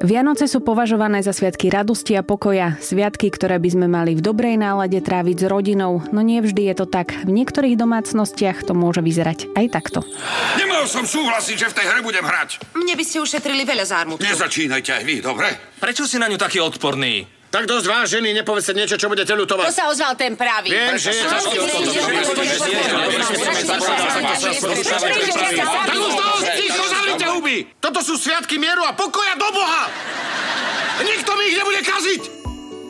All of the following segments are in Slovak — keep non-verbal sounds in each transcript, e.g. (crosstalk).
Vianoce sú považované za sviatky radosti a pokoja, sviatky, ktoré by sme mali v dobrej nálade tráviť s rodinou, no nie vždy je to tak. V niektorých domácnostiach to môže vyzerať aj takto. Nemal som súhlasiť, že v tej hre budem hrať. Mne by ste ušetrili veľa zármutku. Nezačínajte aj vy, dobre? Prečo si na ňu taký odporný? Tak dosť vážený, nepovedzte niečo, čo budete To ľutovať. sa ozval ten pravý. Viem, že je ťažký Tak už dosť, ticho, zavrite huby! Toto sú sviatky mieru a pokoja do Boha! Nikto mi ich nebude kaziť!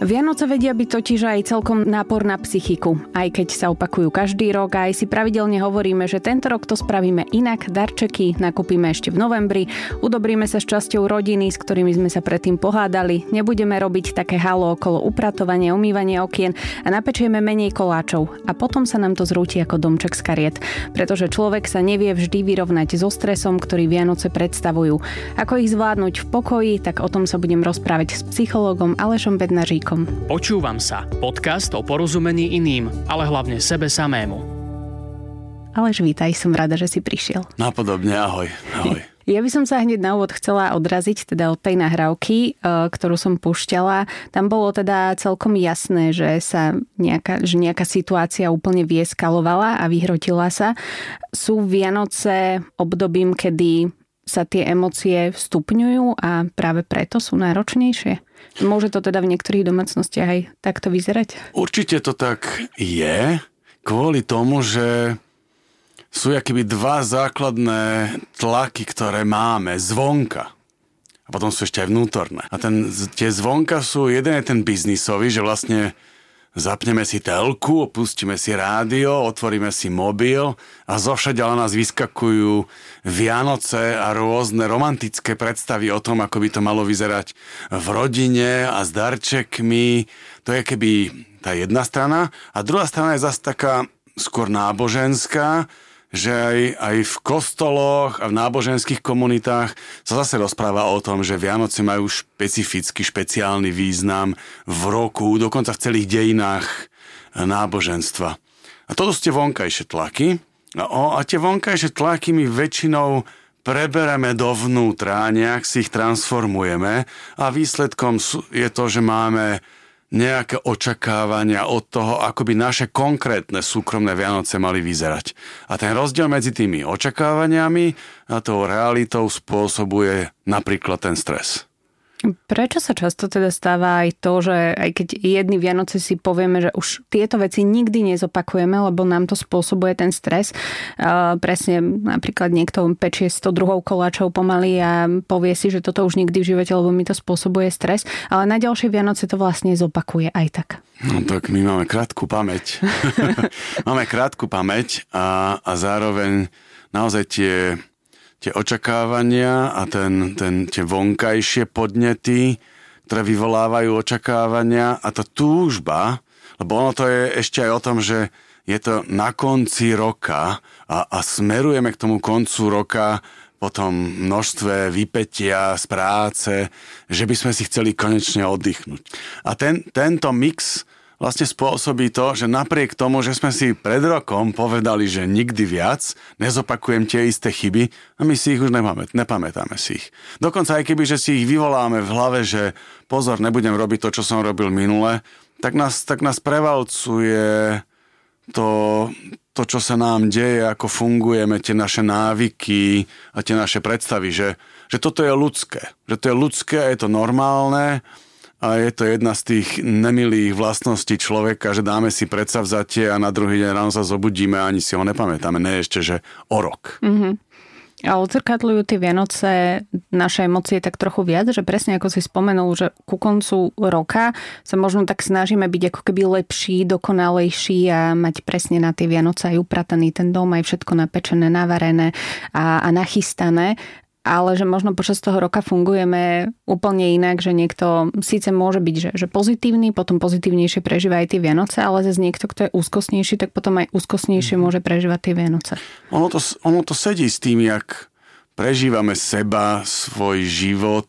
Vianoce vedia byť totiž aj celkom nápor na psychiku. Aj keď sa opakujú každý rok, aj si pravidelne hovoríme, že tento rok to spravíme inak, darčeky nakúpime ešte v novembri, udobríme sa s časťou rodiny, s ktorými sme sa predtým pohádali, nebudeme robiť také halo okolo upratovania, umývania okien a napečieme menej koláčov. A potom sa nám to zrúti ako domček z kariet, pretože človek sa nevie vždy vyrovnať so stresom, ktorý Vianoce predstavujú. Ako ich zvládnuť v pokoji, tak o tom sa budem rozprávať s psychológom Alešom Bednaříkom. Počúvam sa. Podcast o porozumení iným, ale hlavne sebe samému. Aleš, vítaj, som rada, že si prišiel. Napodobne, ahoj, ahoj. (laughs) Ja by som sa hneď na úvod chcela odraziť teda od tej nahrávky, e, ktorú som púšťala. Tam bolo teda celkom jasné, že sa nejaká, že nejaká situácia úplne vieskalovala a vyhrotila sa. Sú Vianoce obdobím, kedy sa tie emócie vstupňujú a práve preto sú náročnejšie? Môže to teda v niektorých domácnostiach aj takto vyzerať? Určite to tak je, kvôli tomu, že sú akýby dva základné tlaky, ktoré máme zvonka. A potom sú ešte aj vnútorné. A ten, tie zvonka sú, jeden je ten biznisový, že vlastne zapneme si telku, opustíme si rádio, otvoríme si mobil a zovšadiaľ nás vyskakujú Vianoce a rôzne romantické predstavy o tom, ako by to malo vyzerať v rodine a s darčekmi. To je keby tá jedna strana. A druhá strana je zase taká skôr náboženská, že aj, aj v kostoloch a v náboženských komunitách sa zase rozpráva o tom, že Vianoce majú špecifický, špeciálny význam v roku, dokonca v celých dejinách náboženstva. A toto sú tie vonkajšie tlaky. O, a tie vonkajšie tlaky my väčšinou prebereme dovnútra, nejak si ich transformujeme a výsledkom je to, že máme nejaké očakávania od toho, ako by naše konkrétne súkromné Vianoce mali vyzerať. A ten rozdiel medzi tými očakávaniami a tou realitou spôsobuje napríklad ten stres. Prečo sa často teda stáva aj to, že aj keď jedny Vianoce si povieme, že už tieto veci nikdy nezopakujeme, lebo nám to spôsobuje ten stres. Uh, presne napríklad niekto pečie 102 koláčov pomaly a povie si, že toto už nikdy v živote, lebo mi to spôsobuje stres, ale na ďalšie Vianoce to vlastne zopakuje aj tak. No tak my máme krátku pamäť. (laughs) (laughs) máme krátku pamäť a, a zároveň naozaj tie, tie očakávania a ten, ten, tie vonkajšie podnety, ktoré vyvolávajú očakávania a tá túžba, lebo ono to je ešte aj o tom, že je to na konci roka a, a smerujeme k tomu koncu roka po tom množstve vypetia z práce, že by sme si chceli konečne oddychnúť. A ten, tento mix vlastne spôsobí to, že napriek tomu, že sme si pred rokom povedali, že nikdy viac nezopakujem tie isté chyby, a my si ich už nepamätáme, nepamätáme si ich. Dokonca aj keby, že si ich vyvoláme v hlave, že pozor, nebudem robiť to, čo som robil minule, tak nás, tak nás prevalcuje to, to, čo sa nám deje, ako fungujeme, tie naše návyky a tie naše predstavy, že, že toto je ľudské. Že to je ľudské a je to normálne a je to jedna z tých nemilých vlastností človeka, že dáme si predsavzatie a na druhý deň ráno sa zobudíme a ani si ho nepamätáme. Ne ešte, že o rok. Mm-hmm. A odzrkadľujú tie Vianoce naše emócie tak trochu viac, že presne ako si spomenul, že ku koncu roka sa možno tak snažíme byť ako keby lepší, dokonalejší a mať presne na tie Vianoce aj uprataný ten dom, aj všetko napečené, navarené a, a nachystané ale že možno počas toho roka fungujeme úplne inak, že niekto síce môže byť že, že pozitívny, potom pozitívnejšie prežíva aj tie Vianoce, ale zase niekto, kto je úzkostnejší, tak potom aj úzkostnejšie môže prežívať tie Vianoce. Ono to, ono to sedí s tým, jak prežívame seba, svoj život,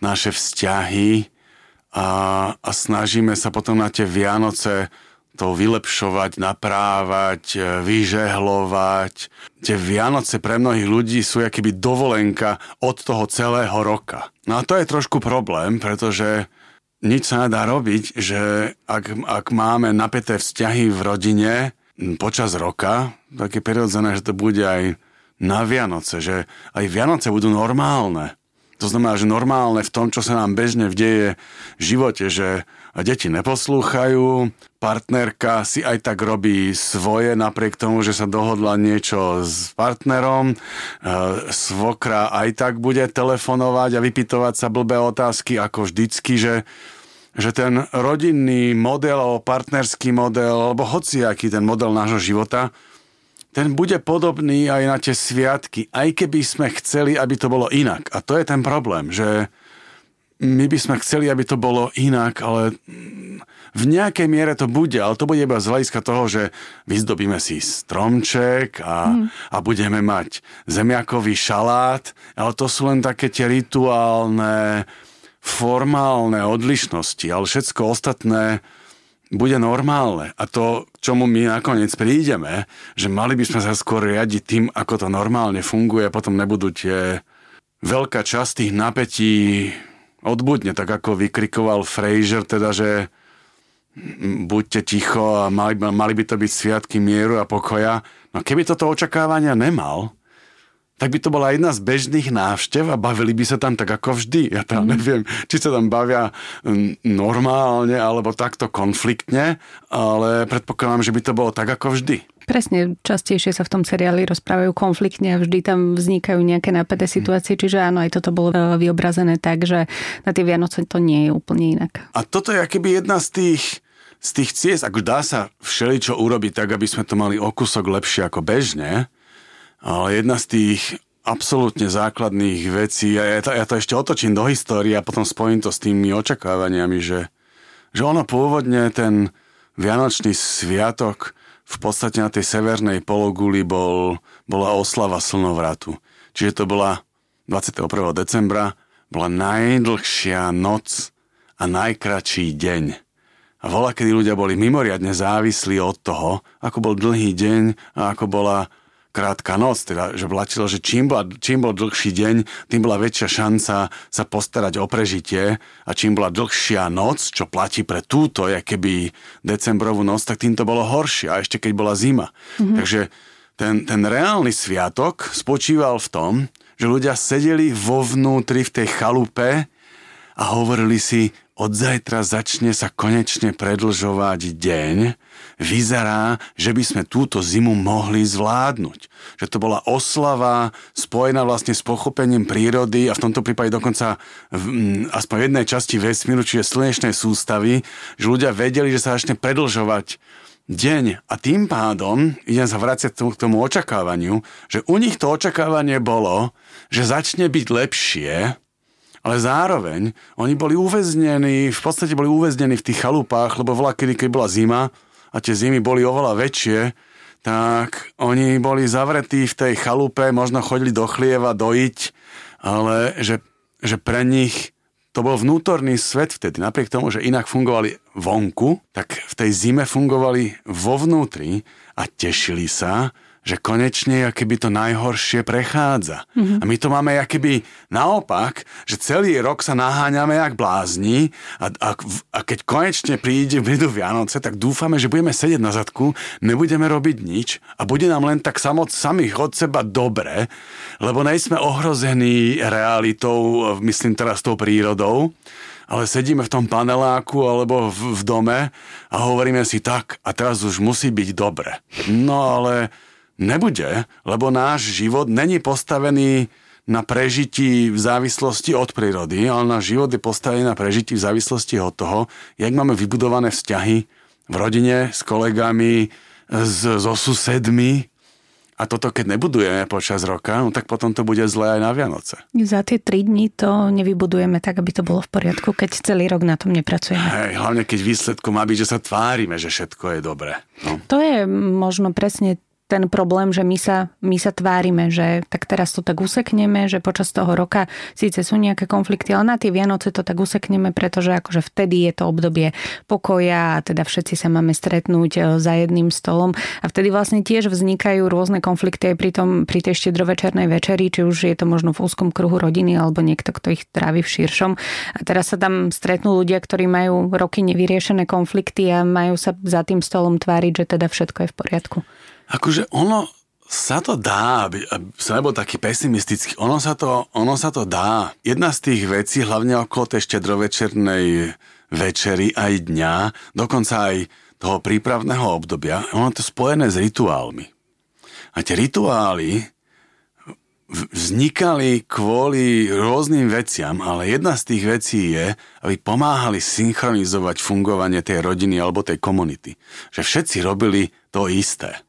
naše vzťahy a, a snažíme sa potom na tie Vianoce to vylepšovať, naprávať, e, vyžehlovať. Tie Vianoce pre mnohých ľudí sú akýby dovolenka od toho celého roka. No a to je trošku problém, pretože nič sa nedá robiť, že ak, ak máme napäté vzťahy v rodine počas roka, tak je prirodzené, že to bude aj na Vianoce, že aj Vianoce budú normálne. To znamená, že normálne v tom, čo sa nám bežne vdeje v živote, že deti neposlúchajú, partnerka si aj tak robí svoje, napriek tomu, že sa dohodla niečo s partnerom, e, svokra aj tak bude telefonovať a vypytovať sa blbé otázky, ako vždycky, že že ten rodinný model alebo partnerský model, alebo hociaký ten model nášho života, ten bude podobný aj na tie sviatky, aj keby sme chceli, aby to bolo inak. A to je ten problém, že my by sme chceli, aby to bolo inak, ale v nejakej miere to bude, ale to bude iba z hľadiska toho, že vyzdobíme si stromček a, mm. a budeme mať zemiakový šalát, ale to sú len také tie rituálne, formálne odlišnosti, ale všetko ostatné bude normálne. A to, čomu my nakoniec prídeme, že mali by sme sa skôr riadiť tým, ako to normálne funguje, potom nebudú tie veľká časť tých napätí odbudne, tak ako vykrikoval Fraser, teda, že buďte ticho a mali, mali by to byť sviatky mieru a pokoja. No keby toto očakávania nemal, tak by to bola jedna z bežných návštev a bavili by sa tam tak ako vždy. Ja tam mm. neviem, či sa tam bavia normálne alebo takto konfliktne, ale predpokladám, že by to bolo tak ako vždy. Presne, častejšie sa v tom seriáli rozprávajú konfliktne a vždy tam vznikajú nejaké napäté mhm. situácie, čiže áno, aj toto bolo e, vyobrazené tak, že na tie Vianoce to nie je úplne inak. A toto je akéby jedna z tých z tých ciest, ak dá sa všeličo urobiť tak, aby sme to mali o kusok lepšie ako bežne, ale jedna z tých absolútne základných vecí, a ja to, ja to ešte otočím do histórie a potom spojím to s tými očakávaniami, že, že ono pôvodne ten Vianočný sviatok v podstate na tej severnej pologuli bol, bola oslava slnovratu. Čiže to bola 21. decembra, bola najdlhšia noc a najkračší deň. A vola, kedy ľudia boli mimoriadne závislí od toho, ako bol dlhý deň a ako bola krátka noc, teda, že platilo, že čím, bola, čím bol dlhší deň, tým bola väčšia šanca sa postarať o prežitie a čím bola dlhšia noc, čo platí pre túto, keby decembrovú noc, tak tým to bolo horšie a ešte keď bola zima. Mm-hmm. Takže ten, ten reálny sviatok spočíval v tom, že ľudia sedeli vo vnútri v tej chalupe a hovorili si, od zajtra začne sa konečne predlžovať deň, vyzerá, že by sme túto zimu mohli zvládnuť. Že to bola oslava spojená vlastne s pochopením prírody a v tomto prípade dokonca v, m, aspoň jednej časti vesmíru, čiže slnečnej sústavy, že ľudia vedeli, že sa začne predlžovať deň a tým pádom, idem sa vrácať k tomu očakávaniu, že u nich to očakávanie bolo, že začne byť lepšie, ale zároveň oni boli uväznení, v podstate boli uväznení v tých chalupách, lebo veľa kedy, keď bola zima a tie zimy boli oveľa väčšie, tak oni boli zavretí v tej chalupe, možno chodili do chlieva dojiť, ale že, že pre nich to bol vnútorný svet vtedy. Napriek tomu, že inak fungovali vonku, tak v tej zime fungovali vo vnútri a tešili sa, že konečne keby to najhoršie prechádza. Mm-hmm. A my to máme keby naopak, že celý rok sa naháňame jak blázni a, a, a keď konečne príde, prídu Vianoce, tak dúfame, že budeme sedieť na zadku, nebudeme robiť nič a bude nám len tak samot samých od seba dobre, lebo nejsme ohrození realitou, myslím teraz tou prírodou, ale sedíme v tom paneláku alebo v, v dome a hovoríme si tak a teraz už musí byť dobre. No ale Nebude, lebo náš život není postavený na prežití v závislosti od prírody, ale náš život je postavený na prežití v závislosti od toho, jak máme vybudované vzťahy v rodine, s kolegami, s, so susedmi. A toto, keď nebudujeme počas roka, no tak potom to bude zlé aj na Vianoce. Za tie tri dní to nevybudujeme tak, aby to bolo v poriadku, keď celý rok na tom nepracujeme. Hej, hlavne keď výsledkom má byť, že sa tvárime, že všetko je dobré. No. To je možno presne ten problém, že my sa, my sa tvárime, že tak teraz to tak usekneme, že počas toho roka síce sú nejaké konflikty, ale na tie Vianoce to tak usekneme, pretože akože vtedy je to obdobie pokoja a teda všetci sa máme stretnúť e, za jedným stolom a vtedy vlastne tiež vznikajú rôzne konflikty aj pri, tom, pri tej štedrovečernej večeri, či už je to možno v úzkom kruhu rodiny alebo niekto, kto ich trávi v širšom. A teraz sa tam stretnú ľudia, ktorí majú roky nevyriešené konflikty a majú sa za tým stolom tváriť, že teda všetko je v poriadku. Akože ono sa to dá, aby, aby som nebol taký pesimistický, ono sa, to, ono sa to dá. Jedna z tých vecí, hlavne okolo tej štedrovečernej večery aj dňa, dokonca aj toho prípravného obdobia, ono to spojené s rituálmi. A tie rituály vznikali kvôli rôznym veciam, ale jedna z tých vecí je, aby pomáhali synchronizovať fungovanie tej rodiny alebo tej komunity. Že všetci robili to isté.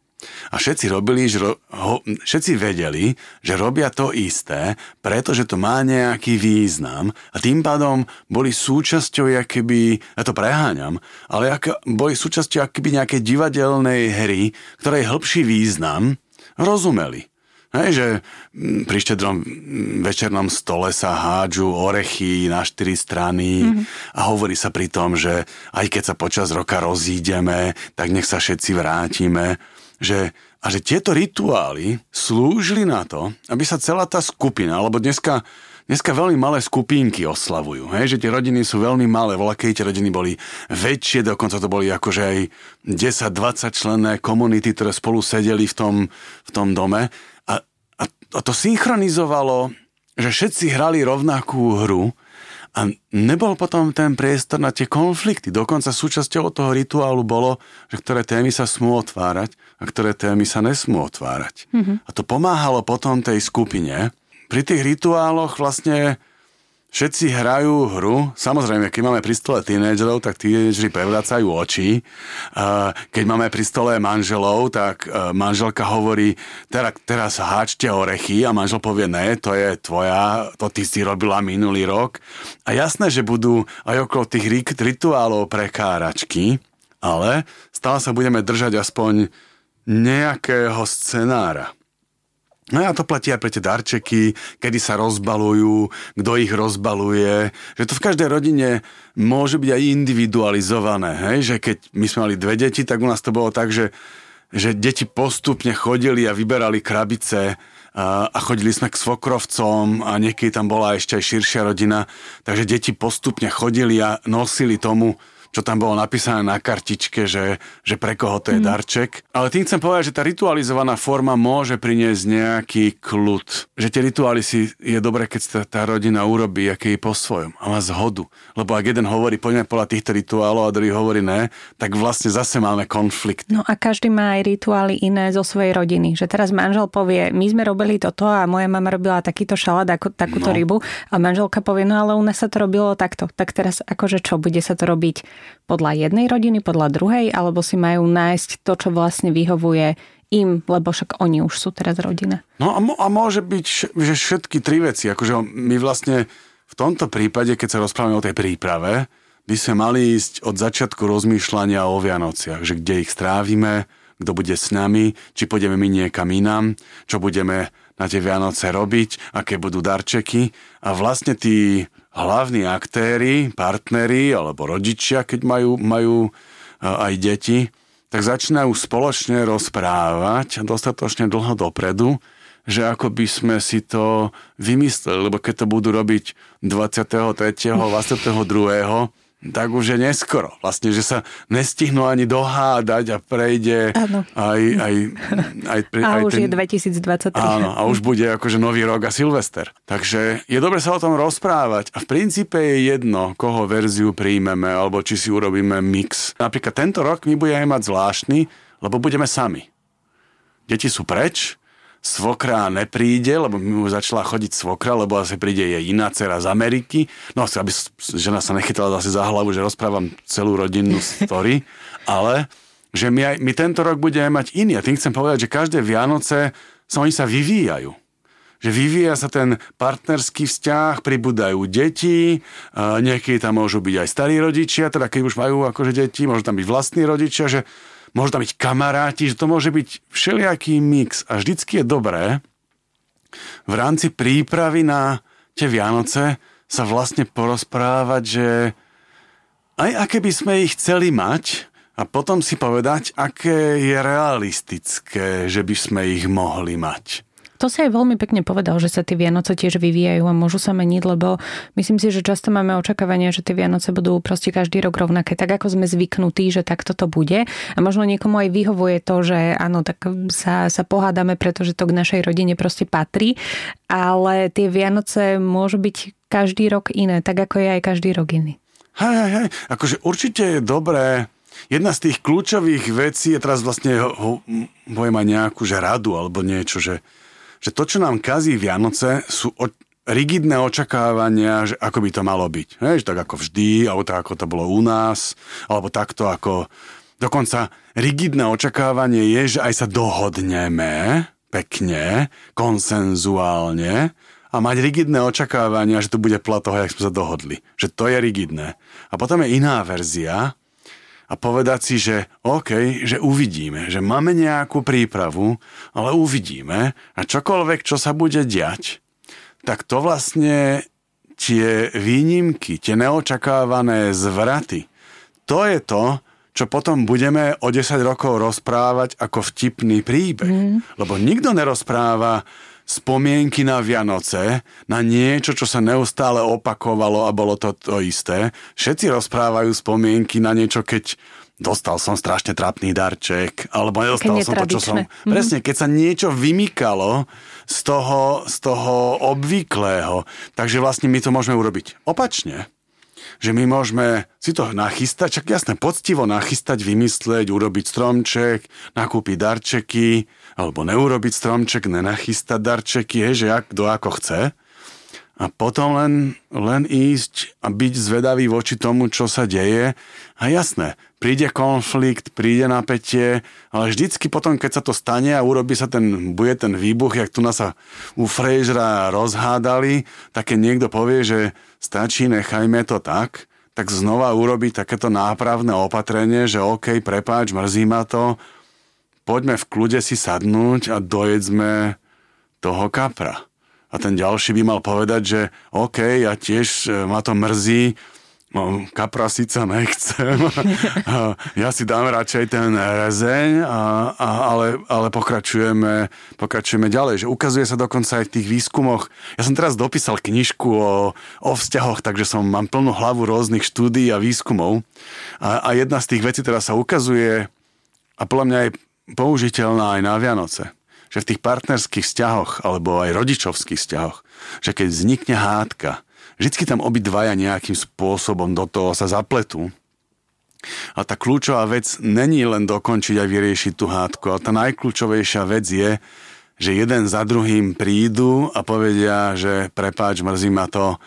A všetci robili, že ro, ho, všetci vedeli, že robia to isté, pretože to má nejaký význam a tým pádom boli súčasťou, keby, ja to preháňam, ale ak, boli súčasťou keby nejakej divadelnej hry, ktorej hĺbší význam rozumeli. Hej, že mm, pri štedrom mm, večernom stole sa hádžu orechy na štyri strany mm-hmm. a hovorí sa pri tom, že aj keď sa počas roka rozídeme, tak nech sa všetci vrátime že, a že tieto rituály slúžili na to, aby sa celá tá skupina, alebo dneska, dneska veľmi malé skupinky oslavujú, hej, že tie rodiny sú veľmi malé, keď tie rodiny boli väčšie, dokonca to boli akože aj 10-20 členné komunity, ktoré spolu sedeli v tom, v tom dome. A, a, a to synchronizovalo, že všetci hrali rovnakú hru, a nebol potom ten priestor na tie konflikty. Dokonca súčasťou toho rituálu bolo, že ktoré témy sa smú otvárať a ktoré témy sa nesmú otvárať. Mm-hmm. A to pomáhalo potom tej skupine. Pri tých rituáloch vlastne Všetci hrajú hru, samozrejme, keď máme pri stole tínedžerov, tak tínedžeri prevracajú oči. Keď máme pri stole manželov, tak e, manželka hovorí, teraz, teraz háčte orechy a manžel povie, ne, to je tvoja, to ty si robila minulý rok. A jasné, že budú aj okolo tých rituálov prekáračky, ale stále sa budeme držať aspoň nejakého scenára. No a to platí aj pre tie darčeky, kedy sa rozbalujú, kto ich rozbaluje. Že to v každej rodine môže byť aj individualizované. Hej? Že keď my sme mali dve deti, tak u nás to bolo tak, že, že deti postupne chodili a vyberali krabice a, chodili sme k svokrovcom a niekedy tam bola ešte aj širšia rodina. Takže deti postupne chodili a nosili tomu čo tam bolo napísané na kartičke, že, že pre koho to je mm. darček. Ale tým chcem povedať, že tá ritualizovaná forma môže priniesť nejaký kľud. Že tie rituály si je dobré, keď sa tá rodina urobí, aké je po svojom a má zhodu. Lebo ak jeden hovorí, poďme podľa týchto rituálov a druhý hovorí ne, tak vlastne zase máme konflikt. No a každý má aj rituály iné zo svojej rodiny. Že teraz manžel povie, my sme robili toto a moja mama robila takýto šalát, ako, takúto no. rybu a manželka povie, no ale u nás sa to robilo takto. Tak teraz akože čo, bude sa to robiť podľa jednej rodiny, podľa druhej, alebo si majú nájsť to, čo vlastne vyhovuje im, lebo však oni už sú teraz rodina. No a, a môže byť, že všetky tri veci, akože my vlastne v tomto prípade, keď sa rozprávame o tej príprave, by sme mali ísť od začiatku rozmýšľania o Vianociach, že kde ich strávime, kto bude s nami, či pôjdeme my niekam inám, čo budeme na tie Vianoce robiť, aké budú darčeky. A vlastne tí hlavní aktéry, partneri alebo rodičia, keď majú, majú e, aj deti, tak začínajú spoločne rozprávať dostatočne dlho dopredu, že ako by sme si to vymysleli, lebo keď to budú robiť 23. 22 tak už je neskoro. Vlastne, že sa nestihnú ani dohádať a prejde áno. aj... aj, aj, aj a aj už ten, je 2023. Áno, a už bude akože nový rok a Silvester. Takže je dobre sa o tom rozprávať a v princípe je jedno, koho verziu príjmeme alebo či si urobíme mix. Napríklad tento rok my budeme mať zvláštny, lebo budeme sami. Deti sú preč, svokra nepríde, lebo mi už začala chodiť svokra, lebo asi príde jej iná dcera z Ameriky. No aby žena sa nechytala zase za hlavu, že rozprávam celú rodinnú (laughs) story, ale že my, aj, my tento rok budeme mať iný. A tým chcem povedať, že každé Vianoce sa oni sa vyvíjajú že vyvíja sa ten partnerský vzťah, pribúdajú deti, niekedy tam môžu byť aj starí rodičia, teda keď už majú akože deti, môžu tam byť vlastní rodičia, že môžu tam byť kamaráti, že to môže byť všelijaký mix a vždycky je dobré v rámci prípravy na tie Vianoce sa vlastne porozprávať, že aj aké by sme ich chceli mať a potom si povedať, aké je realistické, že by sme ich mohli mať. To si aj veľmi pekne povedal, že sa tie Vianoce tiež vyvíjajú a môžu sa meniť, lebo myslím si, že často máme očakávania, že tie Vianoce budú proste každý rok rovnaké, tak ako sme zvyknutí, že takto to bude. A možno niekomu aj vyhovuje to, že áno, tak sa, sa pohádame, pretože to k našej rodine proste patrí, ale tie Vianoce môžu byť každý rok iné, tak ako je aj každý rok iný. Hej, hej, hej, akože určite je dobré Jedna z tých kľúčových vecí je teraz vlastne, ho, ho, poviem aj nejakú že radu alebo niečo, že že to, čo nám kazí Vianoce, sú o, rigidné očakávania, že ako by to malo byť. Hej, tak ako vždy, alebo tak ako to bolo u nás, alebo takto ako... Dokonca rigidné očakávanie je, že aj sa dohodneme pekne, konsenzuálne a mať rigidné očakávania, že to bude plat toho, jak sme sa dohodli. Že to je rigidné. A potom je iná verzia, a povedať si, že OK, že uvidíme, že máme nejakú prípravu, ale uvidíme a čokoľvek, čo sa bude diať, tak to vlastne tie výnimky, tie neočakávané zvraty, to je to, čo potom budeme o 10 rokov rozprávať ako vtipný príbeh. Mm. Lebo nikto nerozpráva spomienky na Vianoce, na niečo, čo sa neustále opakovalo a bolo to to isté. Všetci rozprávajú spomienky na niečo, keď dostal som strašne trapný darček, alebo nedostal som to, čo som... Mm-hmm. Presne, keď sa niečo vymykalo z toho, z toho obvyklého. Takže vlastne my to môžeme urobiť opačne že my môžeme si to nachystať, čak jasné, poctivo nachystať, vymysleť, urobiť stromček, nakúpiť darčeky, alebo neurobiť stromček, nenachystať darčeky, je, že ak, kto ako chce. A potom len, len ísť a byť zvedavý voči tomu, čo sa deje. A jasné, príde konflikt, príde napätie, ale vždycky potom, keď sa to stane a urobí sa ten, bude ten výbuch, jak tu nás sa u Frejžra rozhádali, tak keď niekto povie, že stačí, nechajme to tak, tak znova urobiť takéto nápravné opatrenie, že OK, prepáč, mrzí ma to, poďme v kľude si sadnúť a dojedzme toho kapra. A ten ďalší by mal povedať, že OK, ja tiež e, ma to mrzí, No, kapra síce nechcem, (laughs) ja si dám radšej ten rezeň, a, a, ale, ale pokračujeme, pokračujeme ďalej. Že ukazuje sa dokonca aj v tých výskumoch. Ja som teraz dopísal knižku o, o vzťahoch, takže som, mám plnú hlavu rôznych štúdí a výskumov. A, a jedna z tých vecí teraz sa ukazuje, a podľa mňa je použiteľná aj na Vianoce. Že v tých partnerských vzťahoch, alebo aj rodičovských vzťahoch, že keď vznikne hádka, vždycky tam obidvaja nejakým spôsobom do toho sa zapletú. A tá kľúčová vec není len dokončiť a vyriešiť tú hádku, ale tá najkľúčovejšia vec je, že jeden za druhým prídu a povedia, že prepáč, mrzí ma to,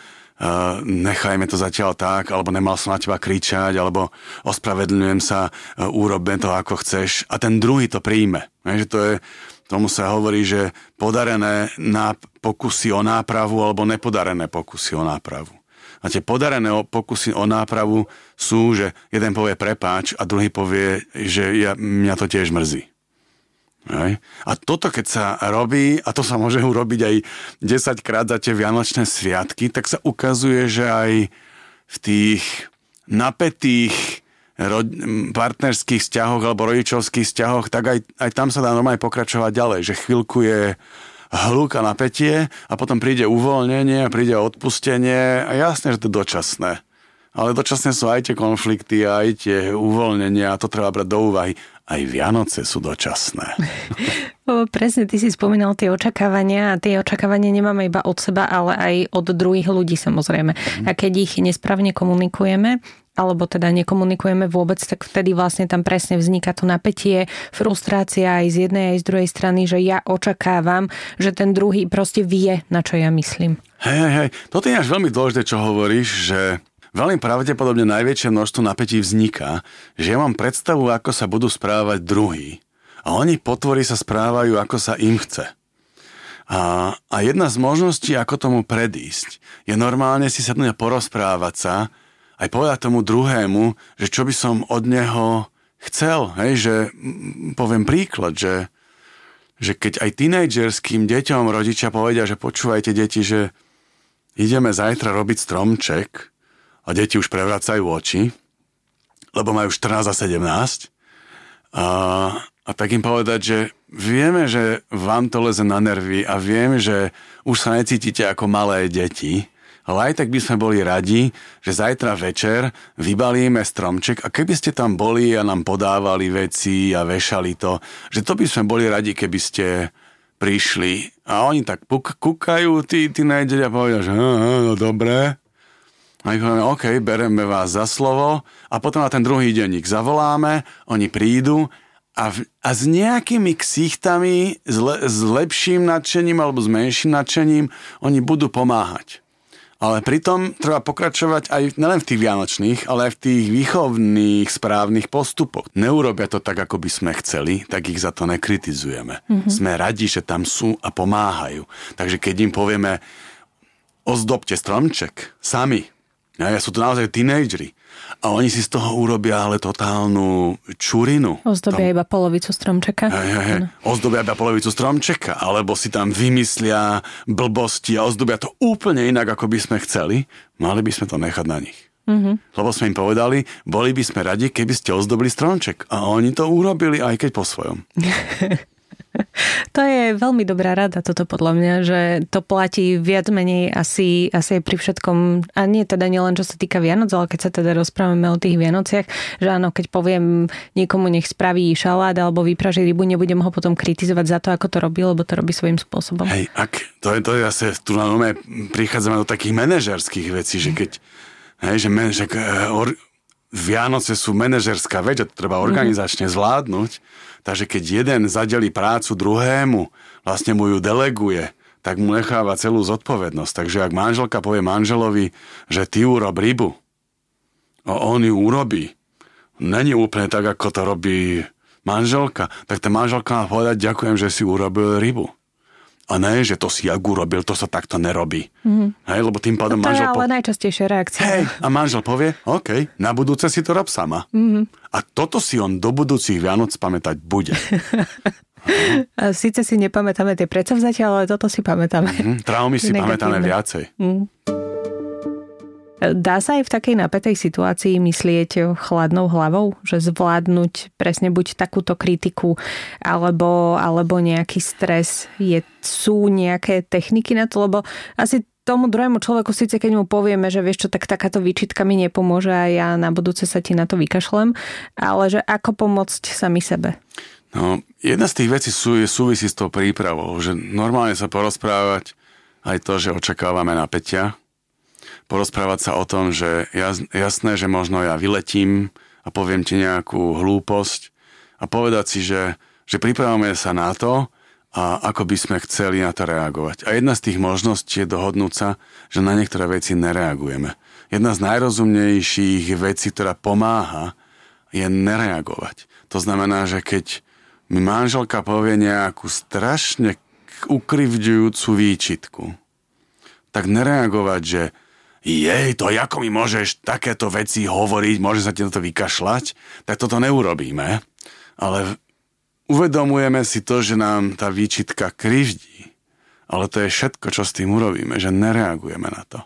nechajme to zatiaľ tak, alebo nemal som na teba kričať, alebo ospravedlňujem sa, uh, urobme to ako chceš a ten druhý to príjme. že to je, tomu sa hovorí, že podarené pokusy o nápravu alebo nepodarené pokusy o nápravu. A tie podarené pokusy o nápravu sú, že jeden povie prepáč a druhý povie, že ja, mňa to tiež mrzí. Hej. A toto keď sa robí, a to sa môže urobiť aj 10 krát za tie Vianočné sviatky, tak sa ukazuje, že aj v tých napätých ro- partnerských vzťahoch alebo rodičovských vzťahoch, tak aj, aj tam sa dá normálne pokračovať ďalej, že chvíľku je hluk a napätie a potom príde uvoľnenie, príde odpustenie a jasne, že to je dočasné. Ale dočasne sú aj tie konflikty, aj tie uvoľnenia a to treba brať do úvahy. Aj Vianoce sú dočasné. (laughs) O, presne, ty si spomínal tie očakávania a tie očakávania nemáme iba od seba, ale aj od druhých ľudí samozrejme. Mm. A keď ich nesprávne komunikujeme, alebo teda nekomunikujeme vôbec, tak vtedy vlastne tam presne vzniká to napätie, frustrácia aj z jednej aj z druhej strany, že ja očakávam, že ten druhý proste vie, na čo ja myslím. Hej, hej, hej. Toto je až veľmi dôležité, čo hovoríš, že veľmi pravdepodobne najväčšie množstvo napätí vzniká, že ja mám predstavu, ako sa budú správať druhý. A oni potvory sa správajú, ako sa im chce. A, a jedna z možností, ako tomu predísť, je normálne si sadnúť a porozprávať sa, aj povedať tomu druhému, že čo by som od neho chcel, hej, že mm, poviem príklad, že, že keď aj tínejdžerským deťom rodičia povedia, že počúvajte deti, že ideme zajtra robiť stromček a deti už prevracajú oči, lebo majú 14 a 17 a, a tak im povedať, že vieme, že vám to leze na nervy a vieme, že už sa necítite ako malé deti, ale aj tak by sme boli radi, že zajtra večer vybalíme stromček a keby ste tam boli a nám podávali veci a vešali to, že to by sme boli radi, keby ste prišli. A oni tak puk- kúkajú, tí, tí a povedia, že no dobre. A my povieme, OK, bereme vás za slovo a potom na ten druhý ich zavoláme, oni prídu a, v, a s nejakými ksichtami, s, le, s lepším nadšením alebo s menším nadšením oni budú pomáhať. Ale pritom treba pokračovať aj nelen v tých vianočných, ale aj v tých výchovných správnych postupoch. Neurobia to tak, ako by sme chceli, tak ich za to nekritizujeme. Mm-hmm. Sme radi, že tam sú a pomáhajú. Takže keď im povieme, ozdobte stromček sami, ja, sú to naozaj tínejdžeri, a oni si z toho urobia ale totálnu čurinu. Ozdobia tam, iba polovicu stromčeka. Hej, hej, hej. Ozdobia iba polovicu stromčeka, alebo si tam vymyslia blbosti a ozdobia to úplne inak, ako by sme chceli. Mali by sme to nechať na nich. Mm-hmm. Lebo sme im povedali, boli by sme radi, keby ste ozdobili stromček. A oni to urobili, aj keď po svojom. (laughs) To je veľmi dobrá rada toto podľa mňa, že to platí viac menej asi, asi aj pri všetkom, a nie teda nielen čo sa týka Vianoc, ale keď sa teda rozprávame o tých Vianociach, že áno, keď poviem niekomu nech spraví šalát alebo vypraží rybu, nebudem ho potom kritizovať za to, ako to robí, lebo to robí svojím spôsobom. Hej, ak to je, to je asi, tu na nome prichádzame do takých manažerských vecí, že keď, hej, že, men, že or, Vianoce sú manažerská vec, a to treba organizačne zvládnuť, Takže keď jeden zadelí prácu druhému, vlastne mu ju deleguje, tak mu necháva celú zodpovednosť. Takže ak manželka povie manželovi, že ty urob rybu, a on ju urobí, není úplne tak, ako to robí manželka, tak tá manželka má povedať, ďakujem, že si urobil rybu. A ne, že to si jak urobil, to sa takto nerobí. Mm. Hej, lebo tým pádom to manžel... To je ale po... najčastejšia reakcia. Hej, a manžel povie, OK, na budúce si to rob sama. Mm. A toto si on do budúcich Vianoc pamätať bude. (laughs) A síce si nepamätáme tie predsavzatia, ale toto si pamätáme. Mm-hmm, traumy si Negatívne. pamätáme viacej. Mm. Dá sa aj v takej napätej situácii myslieť chladnou hlavou, že zvládnuť presne buď takúto kritiku alebo, alebo nejaký stres? Je, sú nejaké techniky na to? Lebo asi tomu druhému človeku síce keď mu povieme, že vieš čo, tak takáto výčitka mi nepomôže a ja na budúce sa ti na to vykašlem, ale že ako pomôcť sami sebe? No, jedna z tých vecí sú, je súvisí s tou prípravou, že normálne sa porozprávať aj to, že očakávame napätia, porozprávať sa o tom, že jasné, že možno ja vyletím a poviem ti nejakú hlúposť a povedať si, že, že pripravíme sa na to a ako by sme chceli na to reagovať. A jedna z tých možností je dohodnúť sa, že na niektoré veci nereagujeme. Jedna z najrozumnejších vecí, ktorá pomáha, je nereagovať. To znamená, že keď mi manželka povie nejakú strašne ukrivďujúcu výčitku, tak nereagovať, že jej, to ako mi môžeš takéto veci hovoriť, môže sa ti na to vykašľať, tak toto neurobíme. Ale uvedomujeme si to, že nám tá výčitka krivdí. Ale to je všetko, čo s tým urobíme, že nereagujeme na to.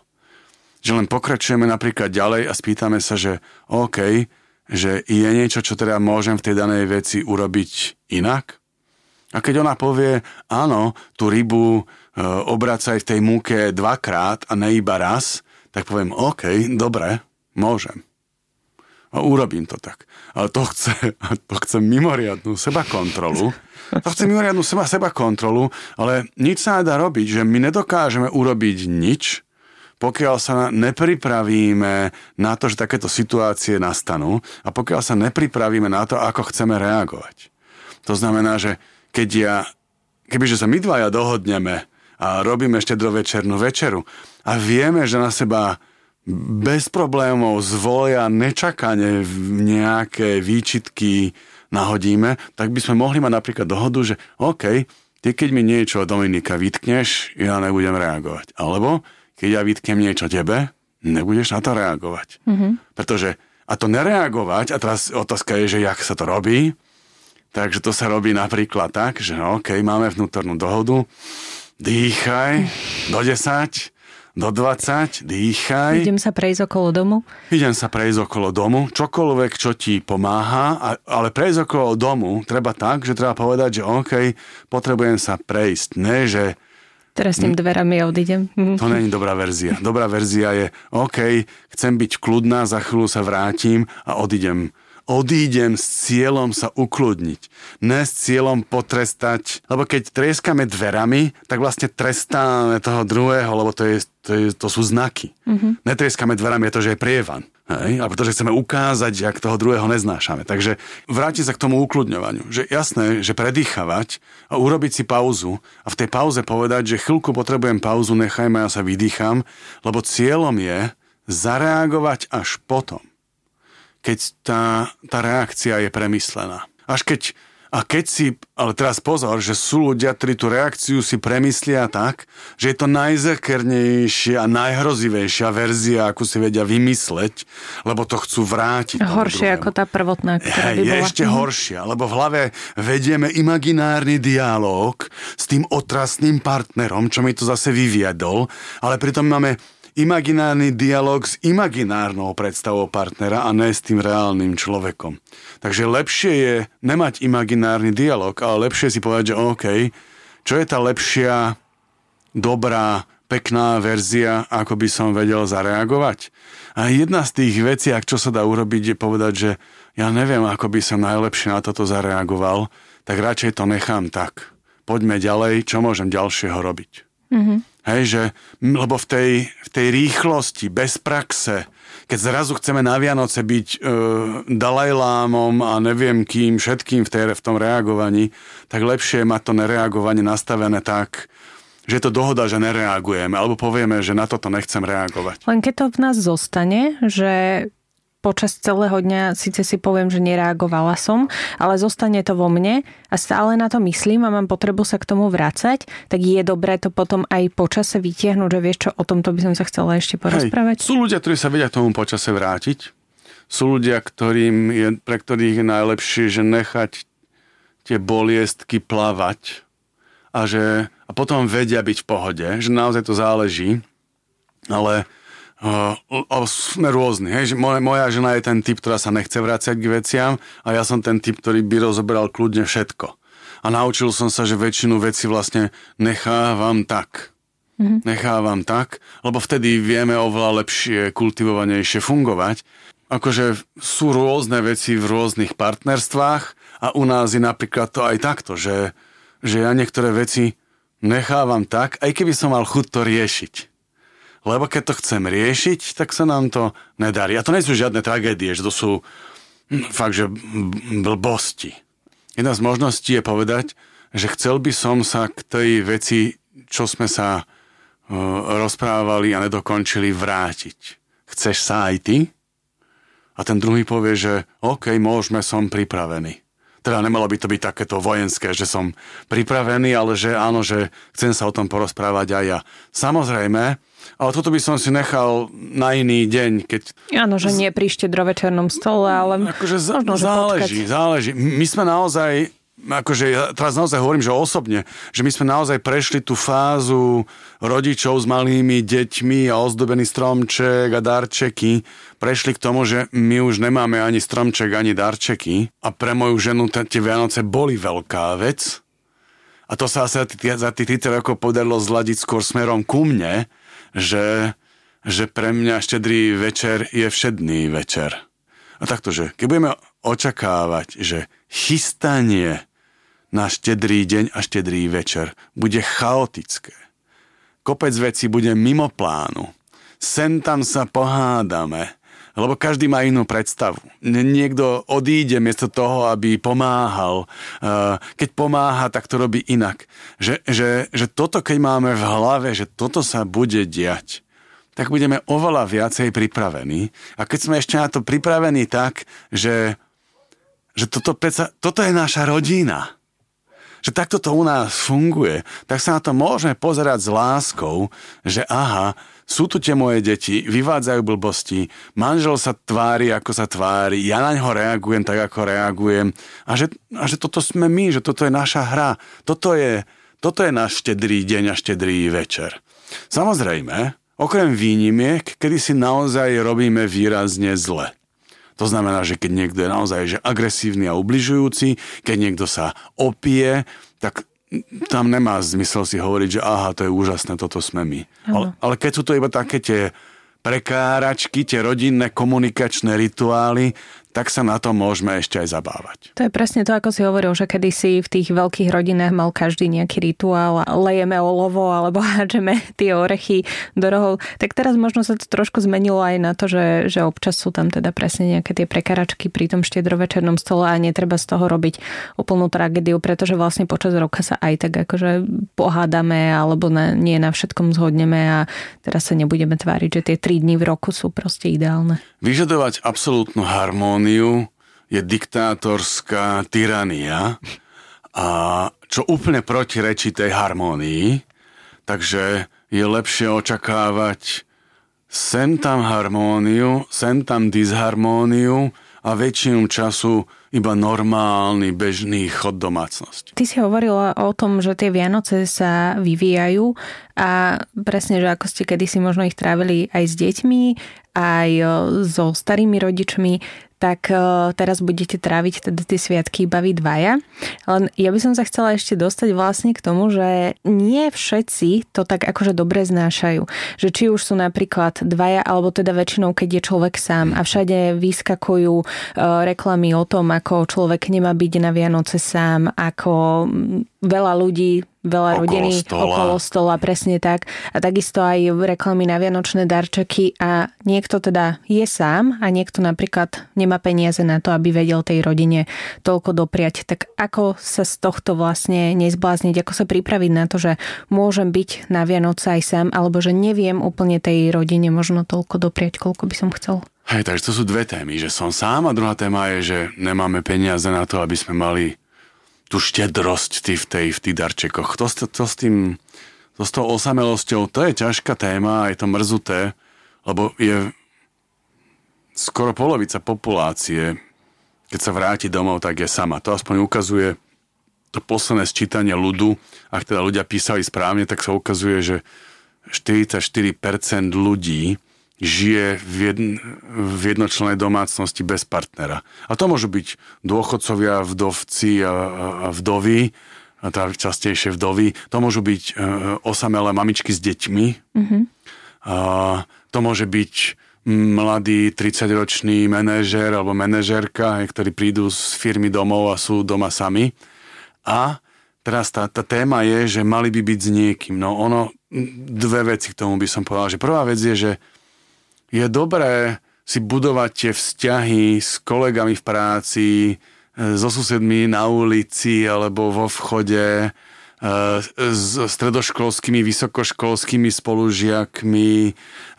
Že len pokračujeme napríklad ďalej a spýtame sa, že OK, že je niečo, čo teda môžem v tej danej veci urobiť inak? A keď ona povie, áno, tú rybu e, obracaj v tej múke dvakrát a ne iba raz, tak poviem, OK, dobre, môžem. A urobím to tak. Ale to chce, to chce mimoriadnú seba kontrolu. To chce mimoriadnú seba, seba kontrolu, ale nič sa nedá robiť, že my nedokážeme urobiť nič, pokiaľ sa nepripravíme na to, že takéto situácie nastanú a pokiaľ sa nepripravíme na to, ako chceme reagovať. To znamená, že keď ja, kebyže sa my dvaja dohodneme a robíme štedrovečernú večeru a vieme, že na seba bez problémov zvolia nečakane nejaké výčitky nahodíme, tak by sme mohli mať napríklad dohodu, že OK, ty keď mi niečo Dominika vytkneš, ja nebudem reagovať. Alebo keď ja vytknem niečo tebe, nebudeš na to reagovať. Mm-hmm. Pretože a to nereagovať, a teraz otázka je, že jak sa to robí, takže to sa robí napríklad tak, že OK, máme vnútornú dohodu, dýchaj do 10, do 20, dýchaj. Idem sa prejsť okolo domu. Idem sa prejsť okolo domu, čokoľvek, čo ti pomáha, ale prejsť okolo domu treba tak, že treba povedať, že OK, potrebujem sa prejsť. Ne, že Teraz tým dverami odídem. To není dobrá verzia. Dobrá verzia je OK, chcem byť kľudná, za chvíľu sa vrátim a odídem odídem s cieľom sa ukludniť. Ne s cieľom potrestať, lebo keď trieskame dverami, tak vlastne trestáme toho druhého, lebo to, je, to, je, to sú znaky. Mm-hmm. Netrieskame dverami, je to, že je prievan. Hej? A pretože chceme ukázať, jak toho druhého neznášame. Takže vrátiť sa k tomu ukludňovaniu. Že jasné, že predýchavať a urobiť si pauzu a v tej pauze povedať, že chvíľku potrebujem pauzu, nechajme, ja sa vydýcham, lebo cieľom je zareagovať až potom keď tá, tá reakcia je premyslená. Až keď, a keď si, ale teraz pozor, že sú ľudia, ktorí tú reakciu si premyslia tak, že je to najzakernejšia a najhrozivejšia verzia, akú si vedia vymysleť, lebo to chcú vrátiť. Horšie ako tá prvotná, ktorá by je bola. ešte horšia, lebo v hlave vedieme imaginárny dialog s tým otrasným partnerom, čo mi to zase vyviedol, ale pritom máme imaginárny dialog s imaginárnou predstavou partnera a ne s tým reálnym človekom. Takže lepšie je nemať imaginárny dialog, ale lepšie si povedať, že OK, čo je tá lepšia, dobrá, pekná verzia, ako by som vedel zareagovať. A jedna z tých vecí, ak čo sa dá urobiť, je povedať, že ja neviem, ako by som najlepšie na toto zareagoval, tak radšej to nechám tak. Poďme ďalej, čo môžem ďalšieho robiť. Mm-hmm. Hej, že, lebo v tej, v tej rýchlosti, bez praxe, keď zrazu chceme na Vianoce byť e, Dalajlámom a neviem kým, všetkým v, tej, v tom reagovaní, tak lepšie je mať to nereagovanie nastavené tak, že to dohoda, že nereagujeme, alebo povieme, že na toto nechcem reagovať. Len keď to v nás zostane, že počas celého dňa síce si poviem, že nereagovala som, ale zostane to vo mne a stále na to myslím a mám potrebu sa k tomu vrácať, tak je dobré to potom aj počase vytiahnuť, že vieš čo, o tomto by som sa chcela ešte porozprávať. Hej, sú ľudia, ktorí sa vedia k tomu počase vrátiť. Sú ľudia, ktorým je, pre ktorých je najlepšie, že nechať tie boliestky plavať a, že, a potom vedia byť v pohode, že naozaj to záleží. Ale Uh, sme rôzni. Hej? Moja, moja žena je ten typ, ktorá sa nechce vrácať k veciam a ja som ten typ, ktorý by rozoberal kľudne všetko. A naučil som sa, že väčšinu veci vlastne nechávam tak. Mm-hmm. Nechávam tak, lebo vtedy vieme oveľa lepšie, kultivovanejšie fungovať. Akože sú rôzne veci v rôznych partnerstvách a u nás je napríklad to aj takto, že, že ja niektoré veci nechávam tak, aj keby som mal chuť to riešiť lebo keď to chcem riešiť, tak sa nám to nedarí. A to nie sú žiadne tragédie, že to sú hm, fakt, že blbosti. Jedna z možností je povedať, že chcel by som sa k tej veci, čo sme sa uh, rozprávali a nedokončili, vrátiť. Chceš sa aj ty? A ten druhý povie, že OK, môžeme, som pripravený. Teda nemalo by to byť takéto vojenské, že som pripravený, ale že áno, že chcem sa o tom porozprávať aj ja. Samozrejme, ale toto by som si nechal na iný deň, keď... Áno, že nie pri štedrovečernom stole, ale Akože z- možno, záleží, potkať. záleží. My sme naozaj, akože ja teraz naozaj hovorím, že osobne, že my sme naozaj prešli tú fázu rodičov s malými deťmi a ozdobený stromček a darčeky. Prešli k tomu, že my už nemáme ani stromček, ani darčeky a pre moju ženu tie Vianoce boli veľká vec. A to sa asi za za tých 30 rokov podarilo zladiť skôr smerom ku mne, že, že pre mňa štedrý večer je všedný večer. A takto, že keď budeme očakávať, že chystanie na štedrý deň a štedrý večer bude chaotické, kopec vecí bude mimo plánu, sen tam sa pohádame, lebo každý má inú predstavu. Niekto odíde miesto toho, aby pomáhal. Uh, Keď pomáha, tak to robí inak. Že, že, že toto, keď máme v hlave, že toto sa bude diať, tak budeme oveľa viacej pripravení. A keď sme ešte na to pripravení tak, že, že toto, predsa, toto je naša rodina, že takto to u nás funguje, tak sa na to môžeme pozerať s láskou, že aha, sú tu tie moje deti, vyvádzajú blbosti, manžel sa tvári, ako sa tvári, ja na ňo reagujem tak, ako reagujem a že, a že toto sme my, že toto je naša hra, toto je, toto je náš štedrý deň a štedrý večer. Samozrejme, okrem výnimiek, kedy si naozaj robíme výrazne zle. To znamená, že keď niekto je naozaj že agresívny a ubližujúci, keď niekto sa opije, tak tam nemá zmysel si hovoriť, že aha, to je úžasné, toto sme my. Ale, ale keď sú to iba také tie prekáračky, tie rodinné komunikačné rituály, tak sa na to môžeme ešte aj zabávať. To je presne to, ako si hovoril, že kedysi v tých veľkých rodinách mal každý nejaký rituál, lejeme olovo alebo (laughs) hádžeme tie orechy do rohov. Tak teraz možno sa to trošku zmenilo aj na to, že, že občas sú tam teda presne nejaké tie prekaračky pri tom štiedrovečernom stole a netreba z toho robiť úplnú tragédiu, pretože vlastne počas roka sa aj tak akože pohádame alebo na, nie na všetkom zhodneme a teraz sa nebudeme tváriť, že tie tri dni v roku sú proste ideálne. Vyžadovať absolútnu harmóniu je diktátorská tyrania a čo úplne protirečí tej harmónii, takže je lepšie očakávať sem tam harmóniu, sem tam disharmóniu a väčšinu času iba normálny, bežný chod domácnosti. Ty si hovorila o tom, že tie Vianoce sa vyvíjajú a presne, že ako ste kedysi možno ich trávili aj s deťmi, aj so starými rodičmi, tak teraz budete tráviť teda tie sviatky iba vy dvaja. Len ja by som sa chcela ešte dostať vlastne k tomu, že nie všetci to tak akože dobre znášajú. Že či už sú napríklad dvaja, alebo teda väčšinou, keď je človek sám a všade vyskakujú reklamy o tom, ako človek nemá byť na Vianoce sám, ako veľa ľudí, veľa Okolo rodiny stola. okolo stola, presne tak. A takisto aj reklamy na vianočné darčeky a niekto teda je sám a niekto napríklad nemá peniaze na to, aby vedel tej rodine toľko dopriať. Tak ako sa z tohto vlastne nezblázniť, ako sa pripraviť na to, že môžem byť na Vianoce aj sám, alebo že neviem úplne tej rodine možno toľko dopriať, koľko by som chcel. Hej, takže to sú dve témy, že som sám a druhá téma je, že nemáme peniaze na to, aby sme mali tú štedrosť ty v, tej, v tých darčekoch. To, to, to s tým, to s tou osamelosťou, to je ťažká téma, je to mrzuté, lebo je skoro polovica populácie, keď sa vráti domov, tak je sama. To aspoň ukazuje to posledné sčítanie ľudu. Ak teda ľudia písali správne, tak sa ukazuje, že 44% ľudí žije v, jedn, v jednočlenej domácnosti bez partnera. A to môžu byť dôchodcovia, vdovci a, a vdovy, a tá častejšie vdovy. To môžu byť e, osamelé mamičky s deťmi. Mm-hmm. A to môže byť mladý 30-ročný manažer alebo manažerka, ktorí prídu z firmy domov a sú doma sami. A teraz tá, tá téma je, že mali by byť s niekým. No ono, dve veci k tomu by som povedal. Že prvá vec je, že je dobré si budovať tie vzťahy s kolegami v práci, e, so susedmi na ulici alebo vo vchode, e, s stredoškolskými, vysokoškolskými spolužiakmi,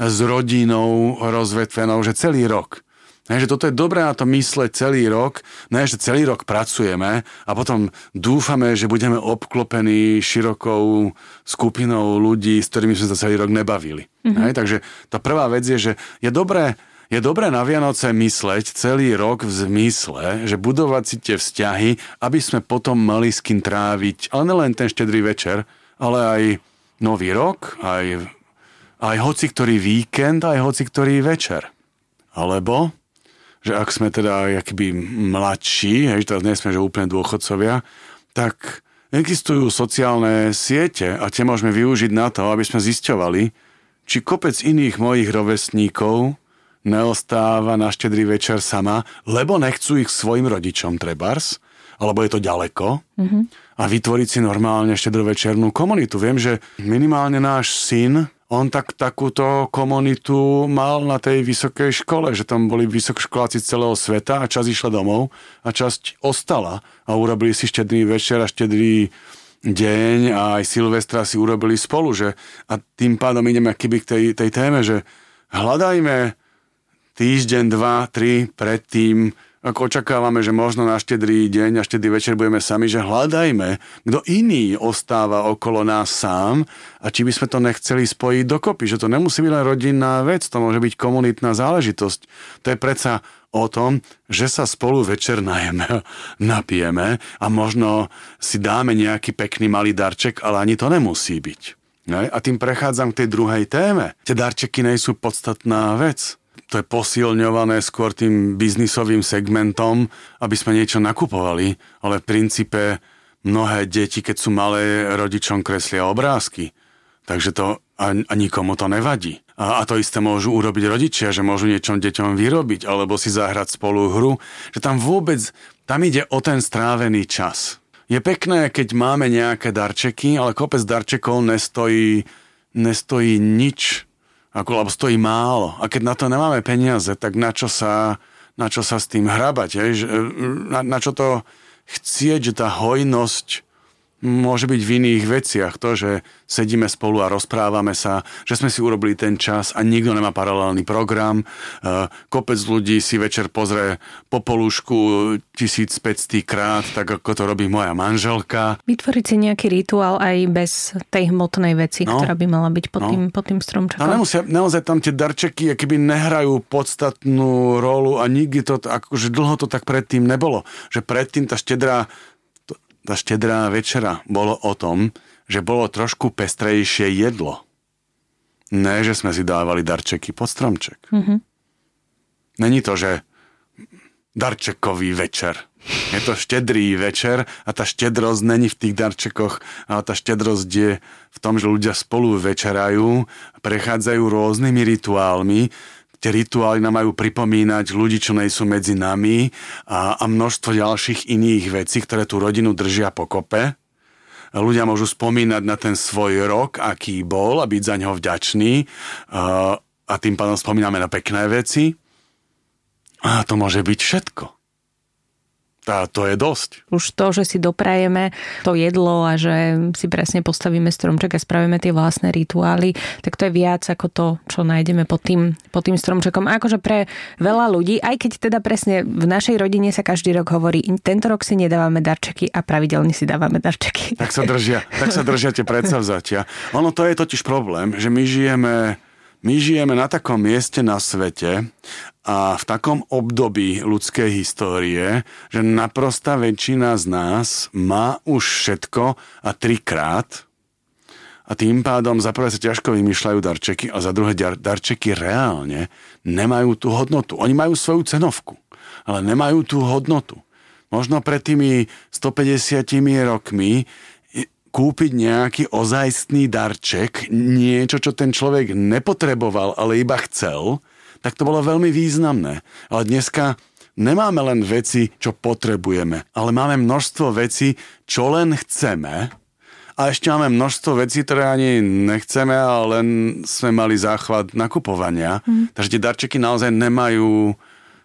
s rodinou rozvetvenou, že celý rok. Ne, že toto je dobré na to mysleť celý rok, ne, že celý rok pracujeme a potom dúfame, že budeme obklopení širokou skupinou ľudí, s ktorými sme sa celý rok nebavili. Mm-hmm. Ne, takže tá prvá vec je, že je dobré, je dobré na Vianoce mysleť celý rok v zmysle, že budovať si tie vzťahy, aby sme potom mali s kým tráviť, ale nelen ten štedrý večer, ale aj nový rok, aj, aj hoci ktorý víkend, aj hoci ktorý večer. Alebo že ak sme teda akby mladší, hej, teraz nie sme že úplne dôchodcovia, tak existujú sociálne siete a tie môžeme využiť na to, aby sme zisťovali, či kopec iných mojich rovesníkov neostáva na štedrý večer sama, lebo nechcú ich svojim rodičom trebars, alebo je to ďaleko mm-hmm. a vytvoriť si normálne štedrovečernú komunitu. Viem, že minimálne náš syn on tak takúto komunitu mal na tej vysokej škole, že tam boli vysokoškoláci z celého sveta a časť išla domov a časť ostala. A urobili si štedrý večer a štedrý deň a aj Silvestra si urobili spolu, že a tým pádom ideme keby k tej, tej téme, že hľadajme týždeň, dva, tri predtým ako očakávame, že možno na štedrý deň a štedrý večer budeme sami, že hľadajme, kto iný ostáva okolo nás sám a či by sme to nechceli spojiť dokopy, že to nemusí byť len rodinná vec, to môže byť komunitná záležitosť. To je predsa o tom, že sa spolu večer najeme, (laughs) napijeme a možno si dáme nejaký pekný malý darček, ale ani to nemusí byť. A tým prechádzam k tej druhej téme. Tie darčeky nie sú podstatná vec to je posilňované skôr tým biznisovým segmentom, aby sme niečo nakupovali, ale v princípe mnohé deti, keď sú malé, rodičom kreslia obrázky. Takže to a, a nikomu to nevadí. A, a to isté môžu urobiť rodičia, že môžu niečom deťom vyrobiť, alebo si zahrať spolu hru, že tam vôbec, tam ide o ten strávený čas. Je pekné, keď máme nejaké darčeky, ale kopec darčekov nestojí, nestojí nič ako, lebo stojí málo. A keď na to nemáme peniaze, tak na čo sa, na čo sa s tým hrabať? Je? Na, na čo to chcieť, že tá hojnosť môže byť v iných veciach. To, že sedíme spolu a rozprávame sa, že sme si urobili ten čas a nikto nemá paralelný program. E, kopec ľudí si večer pozrie popolušku 1500 krát, tak ako to robí moja manželka. Vytvoriť si nejaký rituál aj bez tej hmotnej veci, no, ktorá by mala byť pod, no. tým, pod tým stromčekom. A nemusia, naozaj tam tie darčeky keby nehrajú podstatnú rolu a nikdy to, akože dlho to tak predtým nebolo. Že predtým tá štedrá tá štedrá večera bolo o tom, že bolo trošku pestrejšie jedlo. Ne, že sme si dávali darčeky pod stromček. Mm-hmm. Není to, že darčekový večer. Je to štedrý večer a tá štedrosť není v tých darčekoch, ale tá štedrosť je v tom, že ľudia spolu večerajú, prechádzajú rôznymi rituálmi, tie rituály nám majú pripomínať ľudí, čo nejsú medzi nami a, a množstvo ďalších iných vecí, ktoré tú rodinu držia pokope. Ľudia môžu spomínať na ten svoj rok, aký bol a byť za ňo vďačný a, a tým pádom spomíname na pekné veci. A to môže byť všetko. A to je dosť. Už to, že si doprajeme to jedlo a že si presne postavíme stromček a spravíme tie vlastné rituály, tak to je viac ako to, čo nájdeme pod tým, pod tým stromčekom. A akože pre veľa ľudí, aj keď teda presne v našej rodine sa každý rok hovorí, tento rok si nedávame darčeky a pravidelne si dávame darčeky. Tak sa držia, tak sa držia tie predsavzatia. Ono to je totiž problém, že my žijeme my žijeme na takom mieste na svete a v takom období ľudskej histórie, že naprosta väčšina z nás má už všetko a trikrát a tým pádom za prvé sa ťažko vymýšľajú darčeky a za druhé darčeky reálne nemajú tú hodnotu. Oni majú svoju cenovku, ale nemajú tú hodnotu. Možno pred tými 150 rokmi kúpiť nejaký ozajstný darček, niečo, čo ten človek nepotreboval, ale iba chcel, tak to bolo veľmi významné. Ale dneska nemáme len veci, čo potrebujeme, ale máme množstvo vecí, čo len chceme a ešte máme množstvo vecí, ktoré ani nechceme, ale len sme mali záchvat nakupovania. Mm. Takže tie darčeky naozaj nemajú,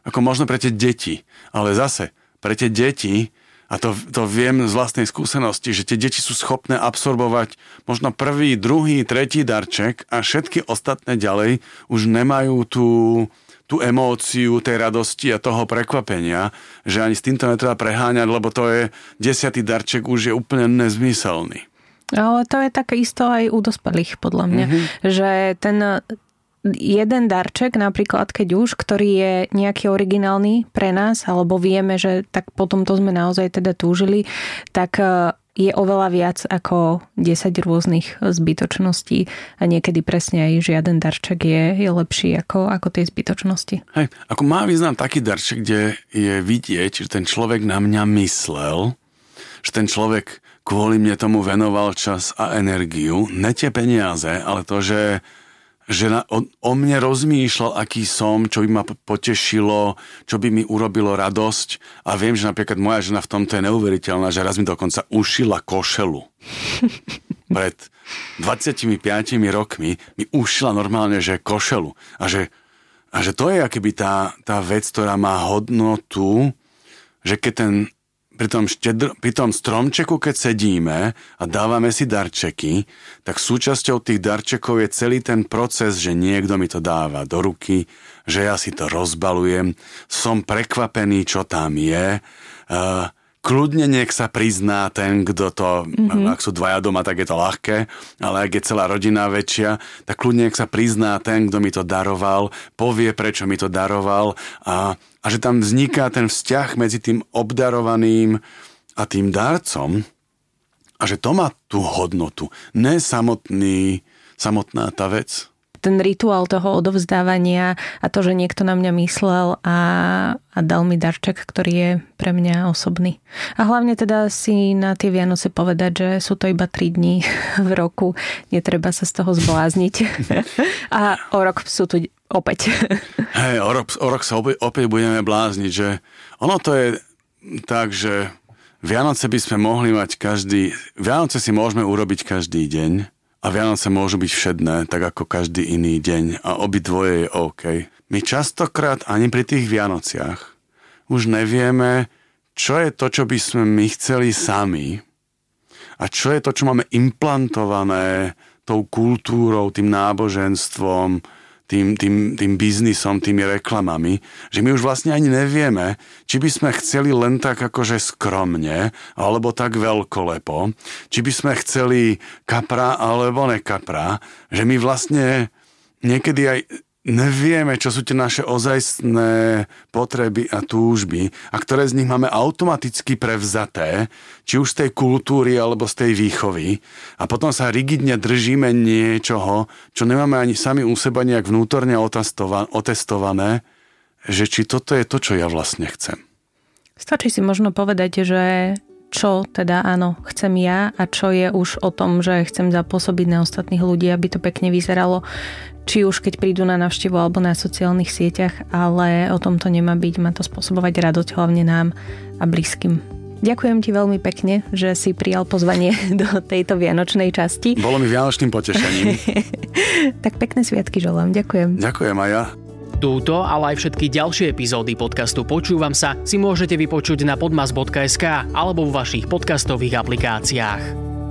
ako možno pre tie deti, ale zase pre tie deti a to, to viem z vlastnej skúsenosti, že tie deti sú schopné absorbovať možno prvý, druhý, tretí darček a všetky ostatné ďalej už nemajú tú, tú emóciu tej radosti a toho prekvapenia, že ani s týmto netreba preháňať, lebo to je desiatý darček už je úplne nezmyselný. Ale to je také isto aj u dospelých, podľa mňa. Mm-hmm. Že ten, jeden darček, napríklad keď už, ktorý je nejaký originálny pre nás, alebo vieme, že tak potom to sme naozaj teda túžili, tak e, je oveľa viac ako 10 rôznych zbytočností a niekedy presne aj žiaden darček je, je lepší ako, ako tej zbytočnosti. Hej, ako má význam taký darček, kde je vidieť, že ten človek na mňa myslel, že ten človek kvôli mne tomu venoval čas a energiu, ne tie peniaze, ale to, že že na, o, o mne rozmýšľal, aký som, čo by ma potešilo, čo by mi urobilo radosť. A viem, že napríklad moja žena v tomto je neuveriteľná, že raz mi dokonca ušila košelu. (laughs) Pred 25 rokmi mi ušila normálne, že košelu. A že, a že to je akéby tá, tá vec, ktorá má hodnotu, že keď ten pri tom, štedr, pri tom stromčeku, keď sedíme a dávame si darčeky, tak súčasťou tých darčekov je celý ten proces, že niekto mi to dáva do ruky, že ja si to rozbalujem, som prekvapený, čo tam je. Uh, kľudne nech sa prizná ten, kto to, mm-hmm. ak sú dvaja doma, tak je to ľahké, ale ak je celá rodina väčšia, tak kľudne nech sa prizná ten, kto mi to daroval, povie, prečo mi to daroval a, a že tam vzniká ten vzťah medzi tým obdarovaným a tým darcom. A že to má tú hodnotu, ne samotný, samotná tá vec ten rituál toho odovzdávania a to, že niekto na mňa myslel a, a dal mi darček, ktorý je pre mňa osobný. A hlavne teda si na tie Vianoce povedať, že sú to iba 3 dní v roku, netreba sa z toho zblázniť. a o rok sú tu opäť. Hej, o rok, o rok sa opäť, opäť budeme blázniť, že ono to je tak, že Vianoce by sme mohli mať každý... Vianoce si môžeme urobiť každý deň, a Vianoce môžu byť všedné, tak ako každý iný deň a obidvoje je OK. My častokrát ani pri tých Vianociach už nevieme, čo je to, čo by sme my chceli sami a čo je to, čo máme implantované tou kultúrou, tým náboženstvom, tým, tým, tým biznisom, tými reklamami, že my už vlastne ani nevieme, či by sme chceli len tak akože skromne, alebo tak veľkolepo, či by sme chceli kapra alebo nekapra, že my vlastne niekedy aj nevieme, čo sú tie naše ozajstné potreby a túžby a ktoré z nich máme automaticky prevzaté, či už z tej kultúry alebo z tej výchovy a potom sa rigidne držíme niečoho, čo nemáme ani sami u seba nejak vnútorne otestované, že či toto je to, čo ja vlastne chcem. Stačí si možno povedať, že čo teda áno, chcem ja a čo je už o tom, že chcem zapôsobiť na ostatných ľudí, aby to pekne vyzeralo, či už keď prídu na návštevu alebo na sociálnych sieťach, ale o tom to nemá byť, má to spôsobovať radosť hlavne nám a blízkym. Ďakujem ti veľmi pekne, že si prijal pozvanie (laughs) do tejto vianočnej časti. Bolo mi vianočným potešením. (laughs) tak pekné sviatky želám. Ďakujem. Ďakujem aj ja. Túto, ale aj všetky ďalšie epizódy podcastu Počúvam sa si môžete vypočuť na podmas.sk alebo v vašich podcastových aplikáciách.